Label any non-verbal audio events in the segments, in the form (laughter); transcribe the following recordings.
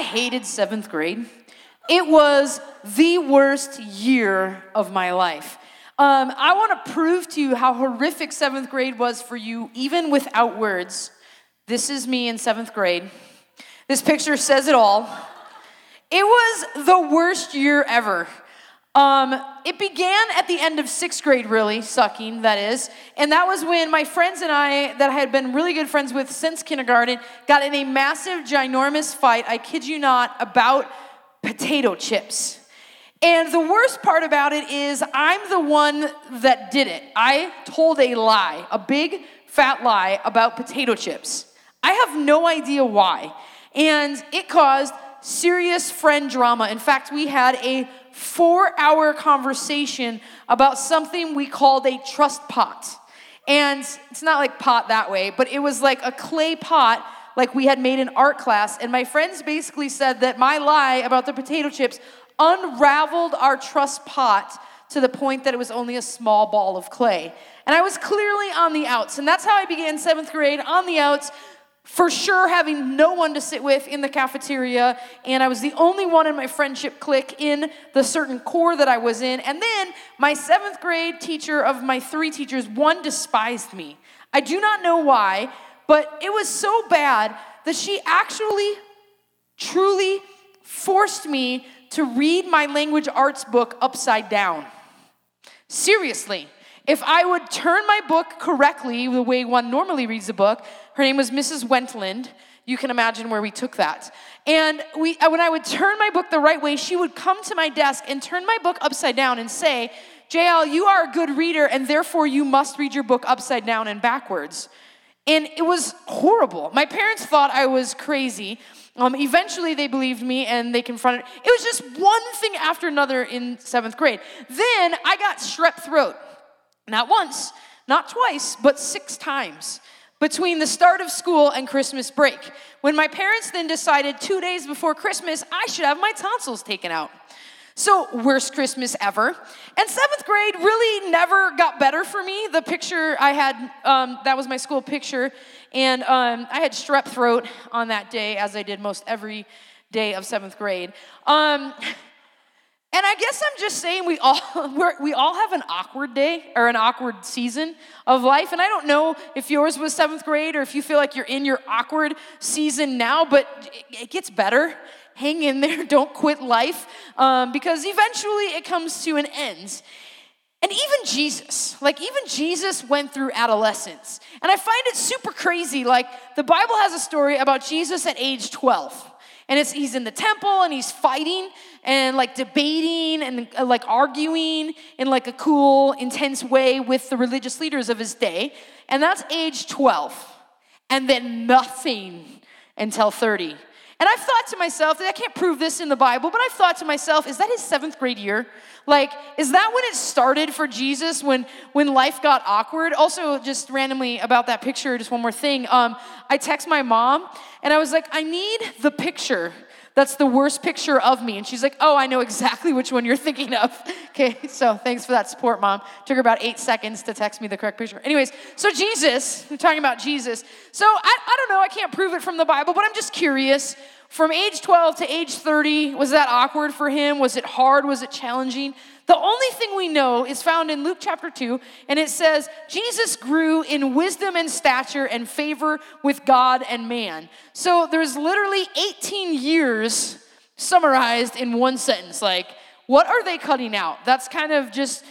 I hated seventh grade. It was the worst year of my life. Um, I want to prove to you how horrific seventh grade was for you, even without words. This is me in seventh grade. This picture says it all. It was the worst year ever. Um, it began at the end of sixth grade, really, sucking, that is. And that was when my friends and I, that I had been really good friends with since kindergarten, got in a massive, ginormous fight, I kid you not, about potato chips. And the worst part about it is, I'm the one that did it. I told a lie, a big, fat lie about potato chips. I have no idea why. And it caused serious friend drama. In fact, we had a four hour conversation about something we called a trust pot. And it's not like pot that way, but it was like a clay pot like we had made in art class. And my friends basically said that my lie about the potato chips unraveled our trust pot to the point that it was only a small ball of clay. And I was clearly on the outs. And that's how I began seventh grade on the outs, for sure having no one to sit with in the cafeteria, and I was the only one in my friendship clique in the certain core that I was in. And then my seventh grade teacher of my three teachers, one despised me. I do not know why, but it was so bad that she actually, truly forced me to read my language arts book upside down. Seriously. If I would turn my book correctly, the way one normally reads a book, her name was Mrs. Wentland. You can imagine where we took that. And we, uh, when I would turn my book the right way, she would come to my desk and turn my book upside down and say, JL, you are a good reader, and therefore you must read your book upside down and backwards. And it was horrible. My parents thought I was crazy. Um, eventually, they believed me and they confronted. It was just one thing after another in seventh grade. Then I got strep throat. Not once, not twice, but six times between the start of school and Christmas break. When my parents then decided two days before Christmas, I should have my tonsils taken out. So, worst Christmas ever. And seventh grade really never got better for me. The picture I had, um, that was my school picture. And um, I had strep throat on that day, as I did most every day of seventh grade. Um, (laughs) and I guess I'm just saying we all (laughs) we all have an awkward day or an awkward season of life, and I don't know if yours was seventh grade or if you feel like you're in your awkward season now, but it gets better. Hang in there, (laughs) don't quit life, um, because eventually it comes to an end. And even Jesus, like even Jesus went through adolescence, and I find it super crazy. Like the Bible has a story about Jesus at age 12 and he's in the temple and he's fighting and like debating and uh, like arguing in like a cool intense way with the religious leaders of his day. And that's age 12 and then nothing until 30 and I've thought to myself, I can't prove this in the Bible, but I've thought to myself, is that his seventh grade year? Like, is that when it started for Jesus, when, when life got awkward? Also, just randomly about that picture, just one more thing. Um, I text my mom, and I was like, I need the picture that's the worst picture of me. And she's like, Oh, I know exactly which one you're thinking of. Okay, (laughs) so thanks for that support, mom. Took her about eight seconds to text me the correct picture. Anyways, so Jesus, we're talking about Jesus. So I, I don't know, I can't prove it from the Bible, but I'm just curious. From age 12 to age 30, was that awkward for him? Was it hard? Was it challenging? The only thing we know is found in Luke chapter 2, and it says, Jesus grew in wisdom and stature and favor with God and man. So there's literally 18 years summarized in one sentence. Like, what are they cutting out? That's kind of just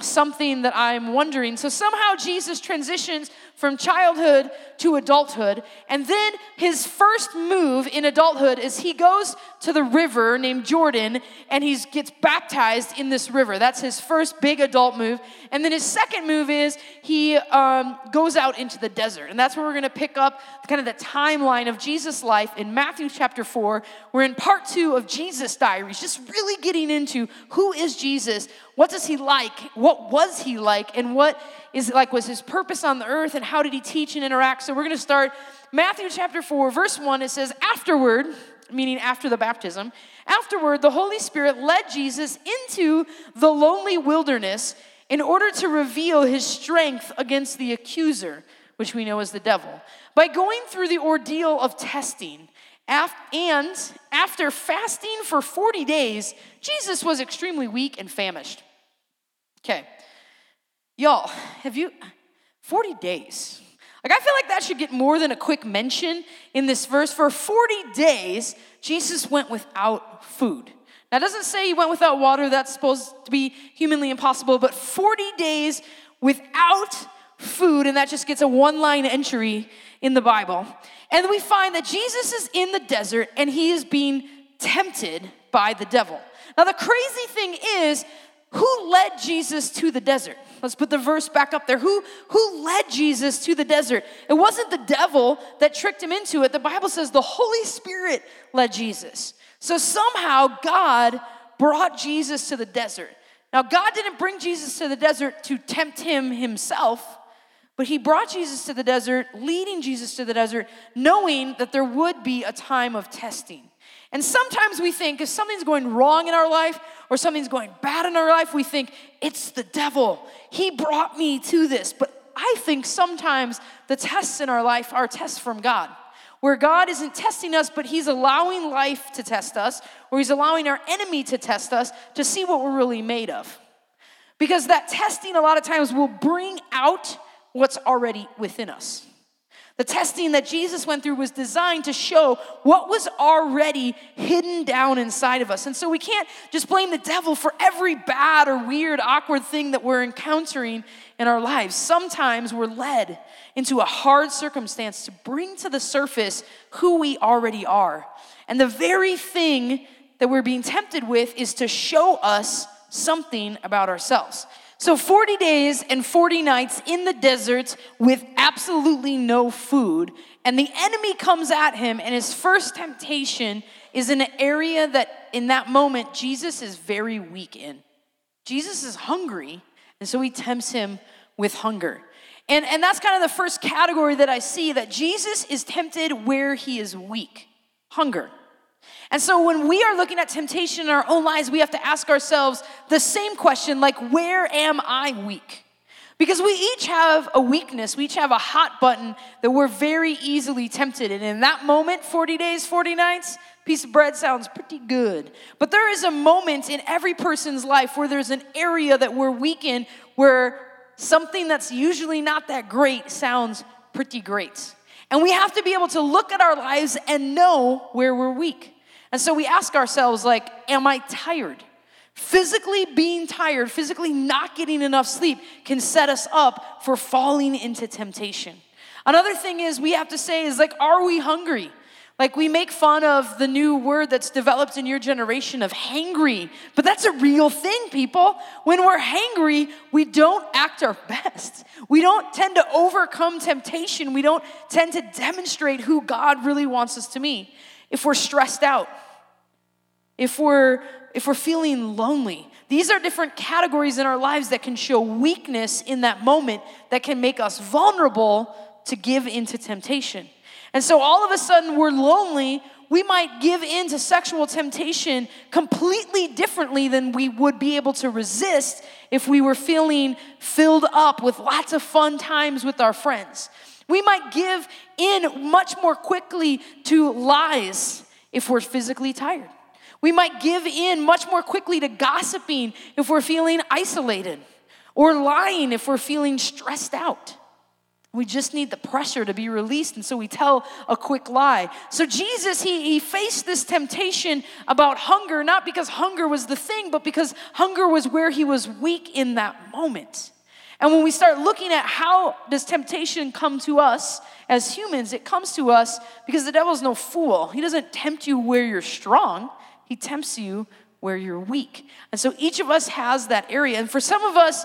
something that I'm wondering. So somehow Jesus transitions from childhood to adulthood. And then his first move in adulthood is he goes to the river named Jordan and he gets baptized in this river. That's his first big adult move. And then his second move is he um, goes out into the desert. And that's where we're going to pick up kind of the timeline of Jesus' life in Matthew chapter 4. We're in part two of Jesus' diaries, just really getting into who is Jesus, what does he like, what was he like, and what is like? Was his purpose on the earth? And how did he teach and interact? So we're going to start matthew chapter 4 verse 1 it says afterward meaning after the baptism afterward the holy spirit led jesus into the lonely wilderness in order to reveal his strength against the accuser which we know is the devil by going through the ordeal of testing. And after fasting for 40 days, Jesus was extremely weak and famished. Okay. Y'all, have you 40 days? Like, I feel like that should get more than a quick mention in this verse. For 40 days, Jesus went without food. Now, it doesn't say he went without water, that's supposed to be humanly impossible, but 40 days without food, and that just gets a one line entry in the Bible. And we find that Jesus is in the desert and he is being tempted by the devil. Now, the crazy thing is, who led Jesus to the desert? Let's put the verse back up there. Who, who led Jesus to the desert? It wasn't the devil that tricked him into it. The Bible says the Holy Spirit led Jesus. So somehow God brought Jesus to the desert. Now, God didn't bring Jesus to the desert to tempt him himself, but he brought Jesus to the desert, leading Jesus to the desert, knowing that there would be a time of testing. And sometimes we think if something's going wrong in our life or something's going bad in our life, we think it's the devil. He brought me to this. But I think sometimes the tests in our life are tests from God, where God isn't testing us, but He's allowing life to test us, or He's allowing our enemy to test us to see what we're really made of. Because that testing, a lot of times, will bring out what's already within us. The testing that Jesus went through was designed to show what was already hidden down inside of us. And so we can't just blame the devil for every bad or weird, awkward thing that we're encountering in our lives. Sometimes we're led into a hard circumstance to bring to the surface who we already are. And the very thing that we're being tempted with is to show us something about ourselves. So 40 days and 40 nights in the desert with absolutely no food. And the enemy comes at him, and his first temptation is in an area that in that moment Jesus is very weak in. Jesus is hungry, and so he tempts him with hunger. And, and that's kind of the first category that I see that Jesus is tempted where he is weak hunger. And so when we are looking at temptation in our own lives, we have to ask ourselves the same question like, where am I weak? Because we each have a weakness, we each have a hot button that we're very easily tempted. And in that moment, 40 days, 40 nights, piece of bread sounds pretty good. But there is a moment in every person's life where there's an area that we're weak in where something that's usually not that great sounds pretty great. And we have to be able to look at our lives and know where we're weak. And so we ask ourselves, like, am I tired? Physically being tired, physically not getting enough sleep can set us up for falling into temptation. Another thing is we have to say is like, are we hungry? Like we make fun of the new word that's developed in your generation of hangry, but that's a real thing, people. When we're hangry, we don't act our best. We don't tend to overcome temptation. We don't tend to demonstrate who God really wants us to be if we're stressed out, if we're if we're feeling lonely. These are different categories in our lives that can show weakness in that moment that can make us vulnerable to give into temptation. And so all of a sudden we're lonely, we might give in to sexual temptation completely differently than we would be able to resist if we were feeling filled up with lots of fun times with our friends. We might give in much more quickly to lies if we're physically tired. We might give in much more quickly to gossiping if we're feeling isolated, or lying if we're feeling stressed out. We just need the pressure to be released, and so we tell a quick lie. So, Jesus, he, he faced this temptation about hunger, not because hunger was the thing, but because hunger was where he was weak in that moment. And when we start looking at how does temptation come to us as humans, it comes to us because the devil's no fool. He doesn't tempt you where you're strong, he tempts you where you're weak. And so each of us has that area. And for some of us,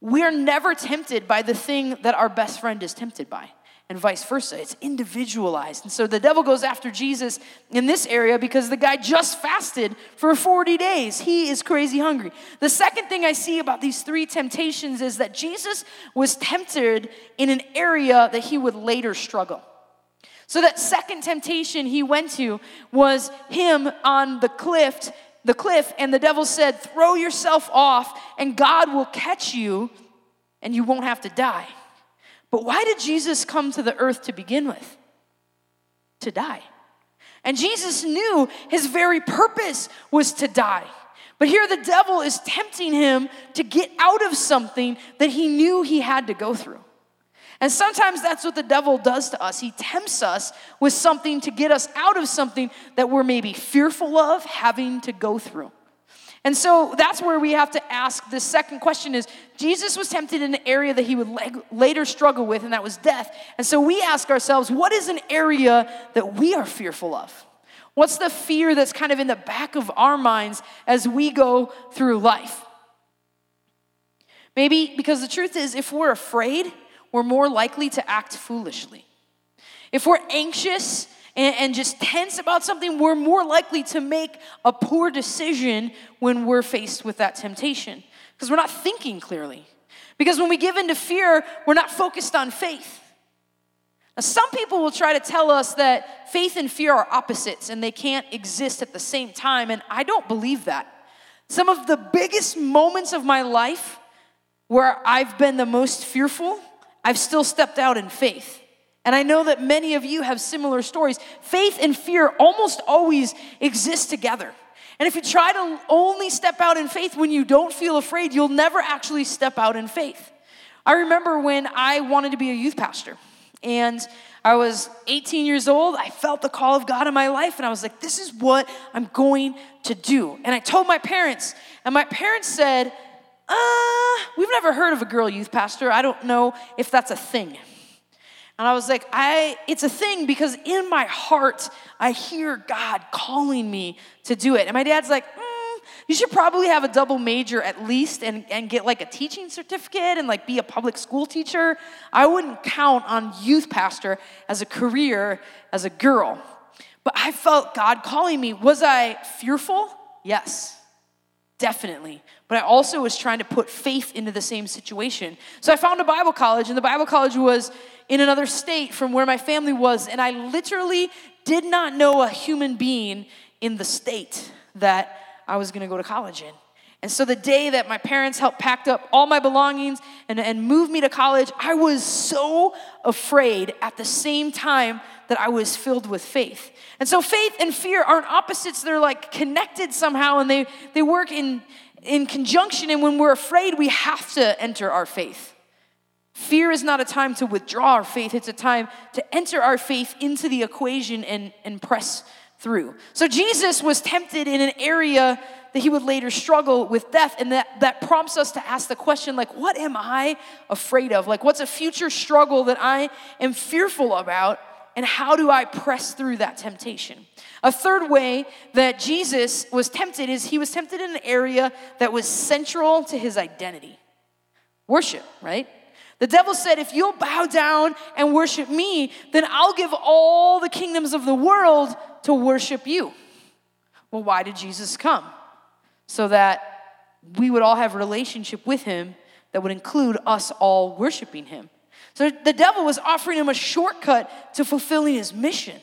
we're never tempted by the thing that our best friend is tempted by and vice versa. It's individualized. And so the devil goes after Jesus in this area because the guy just fasted for 40 days. He is crazy hungry. The second thing I see about these three temptations is that Jesus was tempted in an area that he would later struggle. So that second temptation he went to was him on the cliff, the cliff and the devil said, "Throw yourself off and God will catch you and you won't have to die." But why did Jesus come to the earth to begin with? To die. And Jesus knew his very purpose was to die. But here the devil is tempting him to get out of something that he knew he had to go through. And sometimes that's what the devil does to us. He tempts us with something to get us out of something that we're maybe fearful of having to go through. And so that's where we have to ask the second question is Jesus was tempted in an area that he would later struggle with and that was death. And so we ask ourselves, what is an area that we are fearful of? What's the fear that's kind of in the back of our minds as we go through life? Maybe because the truth is if we're afraid, we're more likely to act foolishly. If we're anxious and, and, just tense about something, we're more likely to make a poor decision when we're faced with that temptation because we're not thinking clearly. Because when we give in to fear, we're not focused on faith. Now, some people will try to tell us that faith and fear are opposites and they can't exist at the same time, and I don't believe that. Some of the biggest moments of my life where I've been the most fearful I've still stepped out in faith. And I know that many of you have similar stories. Faith and fear almost always exist together. And if you try to only step out in faith when you don't feel afraid, you'll never actually step out in faith. I remember when I wanted to be a youth pastor, and I was 18 years old. I felt the call of God in my life, and I was like, this is what I'm going to do. And I told my parents, and my parents said, uh, we've never heard of a girl youth pastor. I don't know if that's a thing. And I was like, I it's a thing because in my heart I hear God calling me to do it. And my dad's like, mm, you should probably have a double major at least and, and get like a teaching certificate and like be a public school teacher. I wouldn't count on youth pastor as a career as a girl. But I felt God calling me. Was I fearful? Yes, definitely but I also was trying to put faith into the same situation. So I found a Bible college, and the Bible college was in another state from where my family was, and I literally did not know a human being in the state that I was gonna go to college in. And so the day that my parents helped pack up all my belongings and, and moved me to college, I was so afraid at the same time that I was filled with faith. And so faith and fear aren't opposites, they're like connected somehow, and they, they work in in conjunction, and when we're afraid, we have to enter our faith. Fear is not a time to withdraw our faith, it's a time to enter our faith into the equation and, and press through. So Jesus was tempted in an area that he would later struggle with death, and that, that prompts us to ask the question, like, what am I afraid of? Like, what's a future struggle that I am fearful about? And how do I press through that temptation? A third way that Jesus was tempted is he was tempted in an area that was central to his identity worship, right? The devil said, If you'll bow down and worship me, then I'll give all the kingdoms of the world to worship you. Well, why did Jesus come? So that we would all have relationship with him that would include us all worshiping him. So the devil was offering him a shortcut to fulfilling his mission.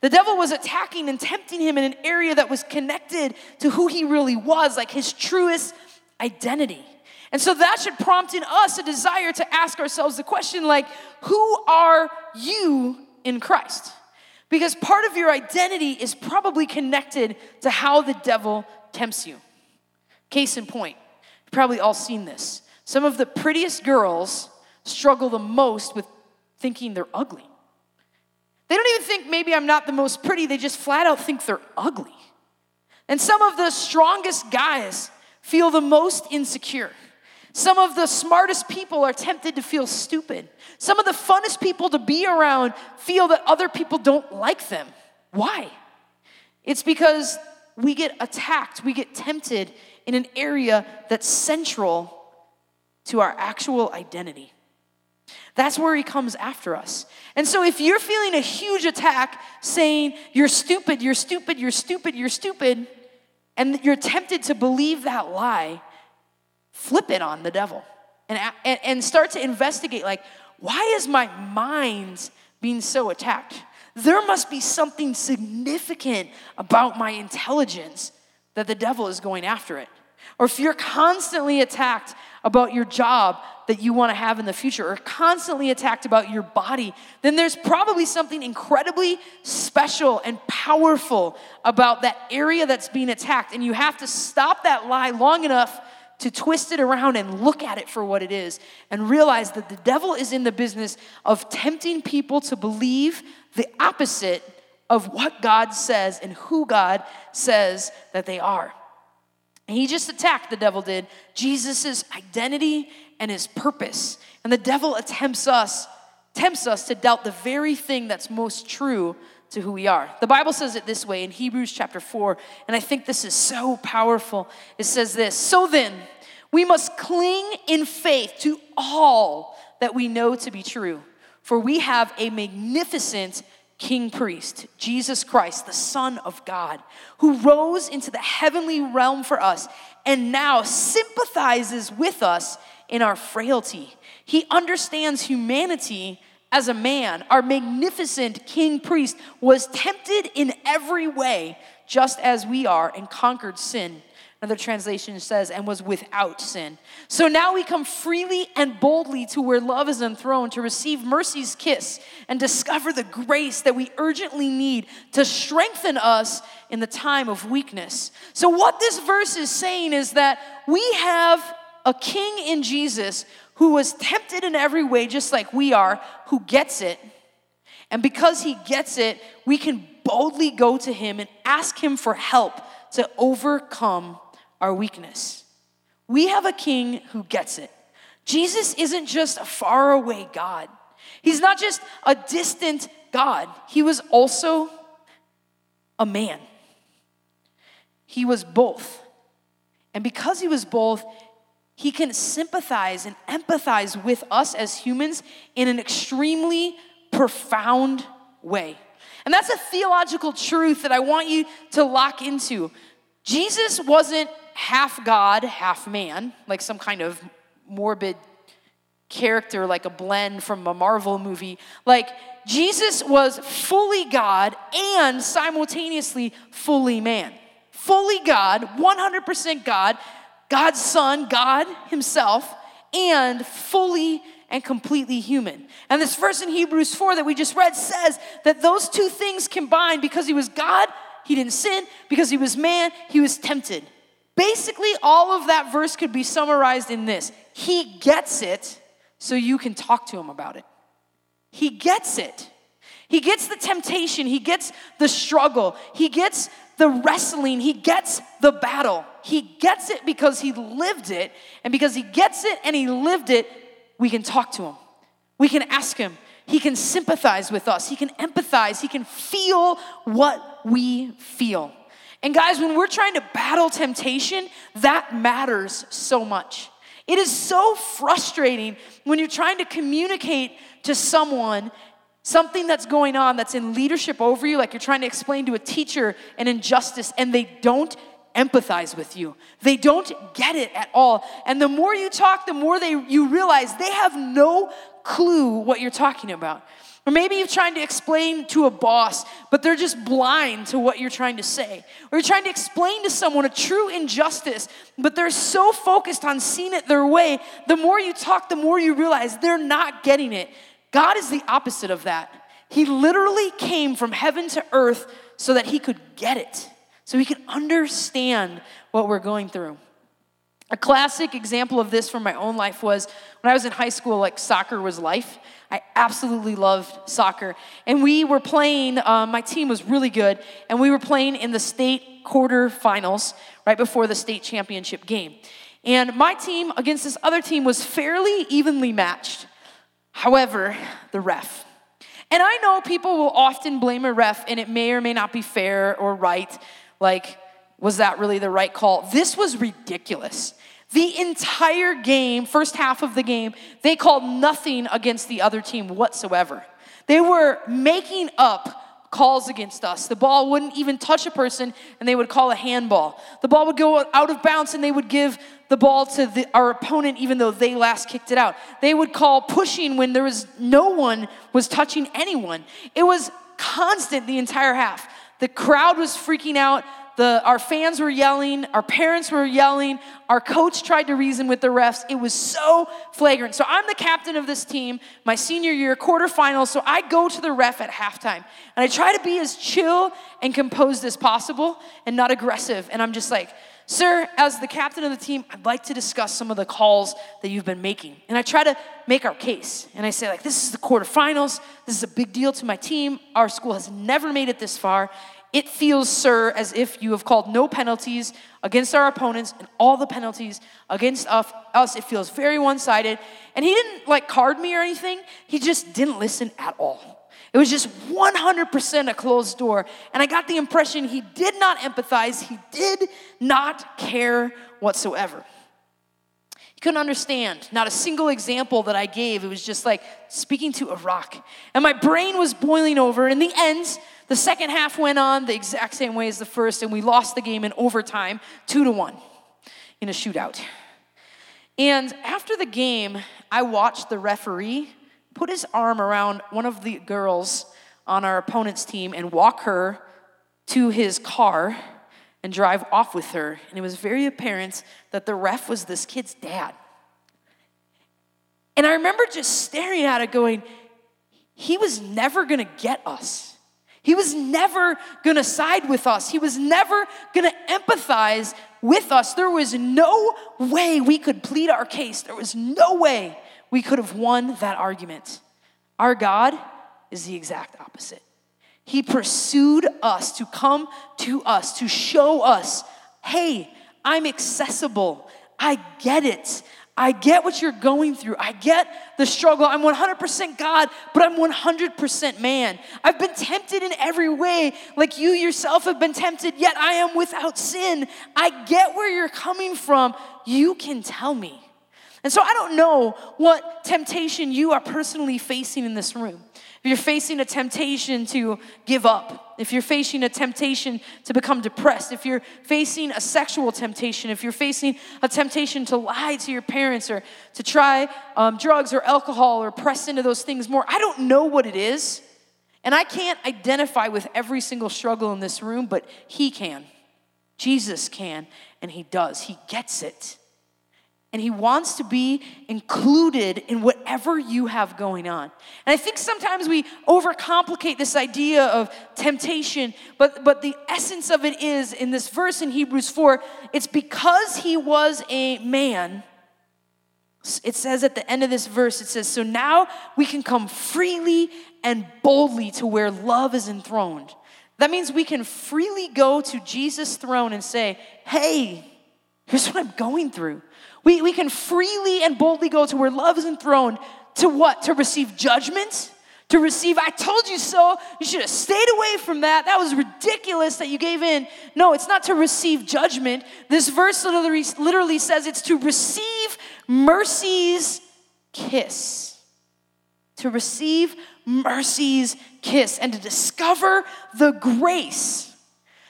The devil was attacking and tempting him in an area that was connected to who he really was, like his truest identity. And so that should prompt in us a desire to ask ourselves the question like, who are you in Christ? Because part of your identity is probably connected to how the devil tempts you. Case in point, you've probably all seen this. Some of the prettiest girls struggle the most with thinking they're ugly. They don't even think maybe I'm not the most pretty, they just flat out think they're ugly. And some of the strongest guys feel the most insecure. Some of the smartest people are tempted to feel stupid. Some of the funnest people to be around feel that other people don't like them. Why? It's because we get attacked, we get tempted in an area that's central to our actual identity. That's where he comes after us. And so if you're feeling a huge attack saying, you're stupid, you're stupid, you're stupid, you're stupid, and you're tempted to believe that lie, flip it on the devil and, and, and start to investigate like, why is my mind being so attacked? There must be something significant about my intelligence that the devil is going after it. Or if you're constantly attacked about your job, that you want to have in the future or constantly attacked about your body, then there's probably something incredibly special and powerful about that area that's being attacked. And you have to stop that lie long enough to twist it around and look at it for what it is and realize that the devil is in the business of tempting people to believe the opposite of what God says and who God says that they are. And he just attacked, the devil did, Jesus' identity and his purpose. And the devil attempts us, tempts us to doubt the very thing that's most true to who we are. The Bible says it this way in Hebrews chapter 4, and I think this is so powerful. It says this So then, we must cling in faith to all that we know to be true, for we have a magnificent king priest, Jesus Christ, the Son of God, who rose into the heavenly realm for us and now sympathizes with us in our frailty. He understands humanity as a man. Our magnificent king priest was tempted in every way, just as we are, and conquered sin. Another translation says, and was without sin. So now we come freely and boldly to where love is enthroned to receive mercy's kiss and discover the grace that we urgently need to strengthen us in the time of weakness. So, what this verse is saying is that we have a king in Jesus who was tempted in every way, just like we are, who gets it. And because he gets it, we can boldly go to him and ask him for help to overcome our weakness. We have a king who gets it. Jesus isn't just a faraway God, he's not just a distant God, he was also a man. He was both. And because he was both, he can sympathize and empathize with us as humans in an extremely profound way. And that's a theological truth that I want you to lock into. Jesus wasn't half God, half man, like some kind of morbid character, like a blend from a Marvel movie. Like, Jesus was fully God and simultaneously fully man. Fully God, 100% God, God's Son, God Himself, and fully and completely human. And this verse in Hebrews 4 that we just read says that those two things combined because He was God, He didn't sin, because He was man, He was tempted. Basically, all of that verse could be summarized in this He gets it, so you can talk to Him about it. He gets it. He gets the temptation, He gets the struggle, He gets the wrestling, he gets the battle. He gets it because he lived it. And because he gets it and he lived it, we can talk to him. We can ask him. He can sympathize with us. He can empathize. He can feel what we feel. And guys, when we're trying to battle temptation, that matters so much. It is so frustrating when you're trying to communicate to someone something that's going on that's in leadership over you, like you're trying to explain to a teacher an injustice, and they don't empathize with you. They don't get it at all. And the more you talk, the more they you realize they have no clue what you're talking about. Or maybe you're trying to explain to a boss, but they're just blind to what you're trying to say. Or you're trying to explain to someone a true injustice, but they're so focused on seeing it their way. The more you talk, the more you realize they're not getting it. God is the opposite of that. He literally came from heaven to earth so that he could get it, so he could understand what we're going through. A classic example of this from my own life was when I was in high school, like soccer was life. I absolutely loved soccer. And we were playing, um, my team was really good, and we were playing in the state quarterfinals right before the state championship game. And my team against this other team was fairly evenly matched. However, the ref. And I know people will often blame a ref, and it may or may not be fair or right. Like, was that really the right call? This was ridiculous. The entire game, first half of the game, they called nothing against the other team whatsoever. They were making up calls against us. The ball wouldn't even touch a person, and they would call a handball. The ball would go out of bounds, and they would give the ball to the, our opponent, even though they last kicked it out. They would call pushing when there was no one was touching anyone. It was constant the entire half. The crowd was freaking out. the, our fans were yelling, our parents were yelling, our coach tried to reason with the refs. It was so flagrant. So I'm the captain of this team, my senior year, quarterfinals. So I go to the ref at halftime and I try to be as chill and composed as possible and not aggressive. And I'm just like, Sir, as the captain of the team, I'd like to discuss some of the calls that you've been making. And I try to make our case. And I say, like, this is the quarterfinals. This is a big deal to my team. Our school has never made it this far. It feels, sir, as if you have called no penalties against our opponents and all the penalties against us. It feels very one sided. And he didn't like card me or anything, he just didn't listen at all. It was just 100% a closed door. And I got the impression he did not empathize, he did not care whatsoever. He couldn't understand. Not a single example that I gave. It was just like speaking to a rock. And my brain was boiling over. In the end, the second half went on the exact same way as the first, and we lost the game in overtime, two to one, in a shootout. And after the game, I watched the referee put his arm around one of the girls on our opponent's team and walk her to his car and drive off with her. And it was very apparent that the ref was this kid's dad. And I remember just staring at it, going, he was never gonna get us. He was never gonna side with us. He was never gonna empathize with us. There was no way we could plead our case. There was no way we could have won that argument. Our God is the exact opposite. He pursued us to come to us, to show us, hey, I'm accessible. I get it. I get what you're going through. I get the struggle. I'm 100% God, but I'm 100% man. I've been tempted in every way, like you yourself have been tempted, yet I am without sin. I get where you're coming from. You can tell me. And so I don't know what temptation you are personally facing in this room. If you're facing a temptation to give up, if you're facing a temptation to become depressed, if you're facing a sexual temptation, if you're facing a temptation to lie to your parents or to try um, drugs or alcohol or press into those things more, I don't know what it is. And I can't identify with every single struggle in this room, but He can. Jesus can, and He does. He gets it and He wants to be included in whatever you have going on. And I think sometimes we overcomplicate this idea of temptation, but, but the essence of it is in this verse in Hebrews 4 it's because He was a man. It says at the end of this verse, it says, So now we can come freely and boldly to where love is enthroned. That means we can freely go to Jesus' throne and say, Hey, here's what I'm going through. We, we can freely and boldly go to where love is enthroned to what? To receive judgment? To receive, I told you so. You should have stayed away from that. That was ridiculous that you gave in. No, it's not to receive judgment. This verse literally, literally says it's to receive mercy's kiss. To receive mercy's kiss and to discover the grace.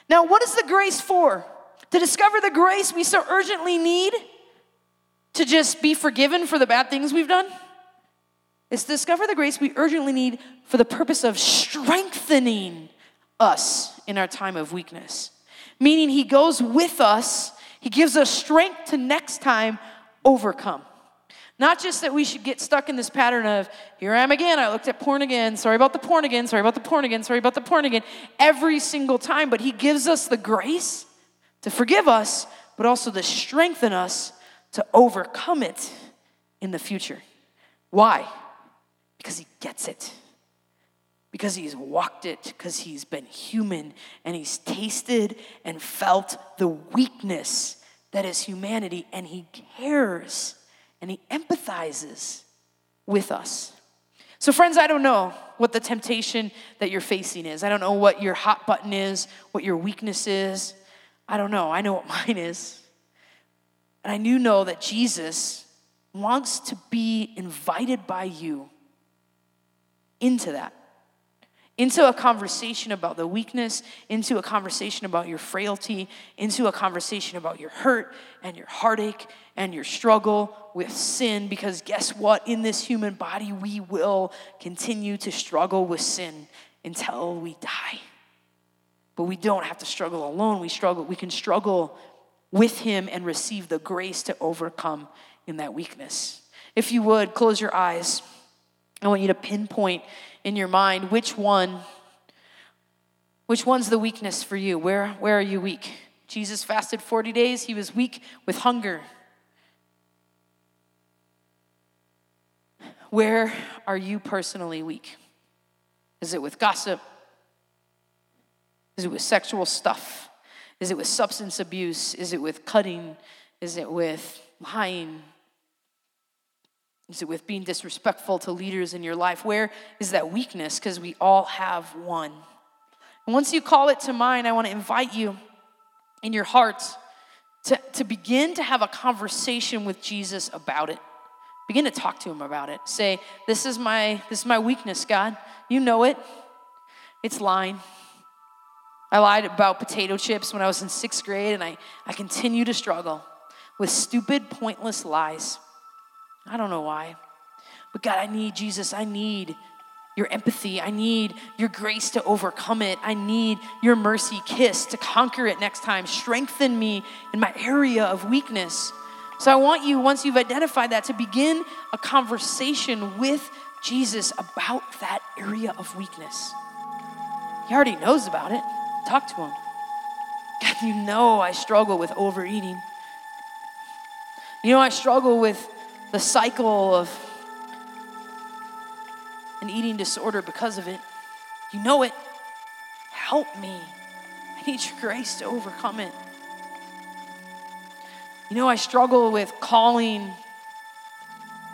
Now, what is the grace for? To discover the grace we so urgently need? to just be forgiven for the bad things we've done. is to discover the grace we urgently need for the purpose of strengthening us in our time of weakness. Meaning, He goes with us, He gives us strength to next time overcome. Not just that we should get stuck in this pattern of, here I am again, I looked at porn again, sorry about the porn again, sorry about the porn again, sorry about the porn again, every single time. But He gives us the grace to forgive us, but also to strengthen us to overcome it in the future. Why? Because he gets it. Because he's walked it, because he's been human and he's tasted and felt the weakness that is humanity, and he cares and he empathizes with us. So, friends, I don't know what the temptation that you're facing is. I don't know what your hot button is, what your weakness is. I don't know. I know what (laughs) mine is. And I do know that Jesus wants to be invited by you into that, into a conversation about the weakness, into a conversation about your frailty, into a conversation about your hurt and your heartache and your struggle with sin. Because guess what? In this human body, we will continue to struggle with sin until we die. But we don't have to struggle alone. We struggle, we can struggle with him and receive the grace to overcome in that weakness. If you would, close your eyes. I want you to pinpoint in your mind which one which one's the weakness for you? Where where are you weak? Jesus fasted 40 days. He was weak with hunger. Where are you personally weak? Is it with gossip? Is it with sexual stuff? Is it with substance abuse? Is it with cutting? Is it with lying? Is it with being disrespectful to leaders in your life? Where is that weakness? Because we all have one. And once you call it to mind, I want to invite you in your heart to, to begin to have a conversation with Jesus about it. Begin to talk to him about it. Say, this is my this is my weakness, God. You know it. It's lying. I lied about potato chips when I was in sixth grade, and I, I continue to struggle with stupid, pointless lies. I don't know why. But God, I need Jesus. I need your empathy. I need your grace to overcome it. I need your mercy kiss to conquer it next time. Strengthen me in my area of weakness. So I want you, once you've identified that, to begin a conversation with Jesus about that area of weakness. He already knows about it. Talk to him. God, you know I struggle with overeating. You know I struggle with the cycle of an eating disorder because of it. You know it. Help me. I need your grace to overcome it. You know, I struggle with calling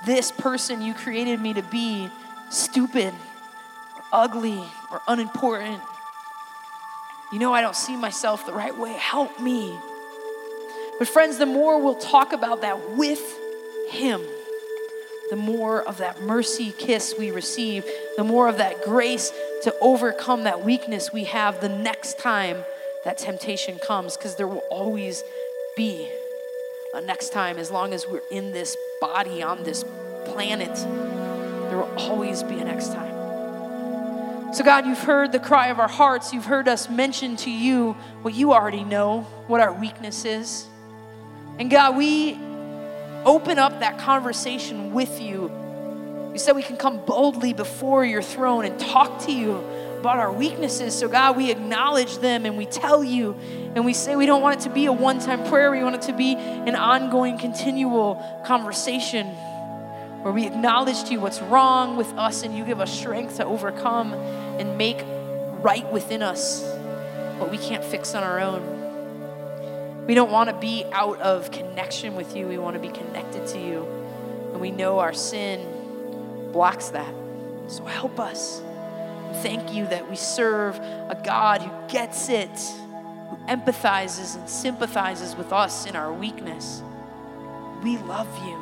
this person you created me to be stupid or ugly or unimportant. You know, I don't see myself the right way. Help me. But, friends, the more we'll talk about that with Him, the more of that mercy kiss we receive, the more of that grace to overcome that weakness we have the next time that temptation comes, because there will always be a next time as long as we're in this body on this planet. There will always be a next time. So, God, you've heard the cry of our hearts. You've heard us mention to you what you already know, what our weakness is. And God, we open up that conversation with you. You said we can come boldly before your throne and talk to you about our weaknesses. So, God, we acknowledge them and we tell you and we say we don't want it to be a one time prayer. We want it to be an ongoing, continual conversation where we acknowledge to you what's wrong with us and you give us strength to overcome and make right within us what we can't fix on our own. We don't want to be out of connection with you. We want to be connected to you. And we know our sin blocks that. So help us. Thank you that we serve a God who gets it, who empathizes and sympathizes with us in our weakness. We love you.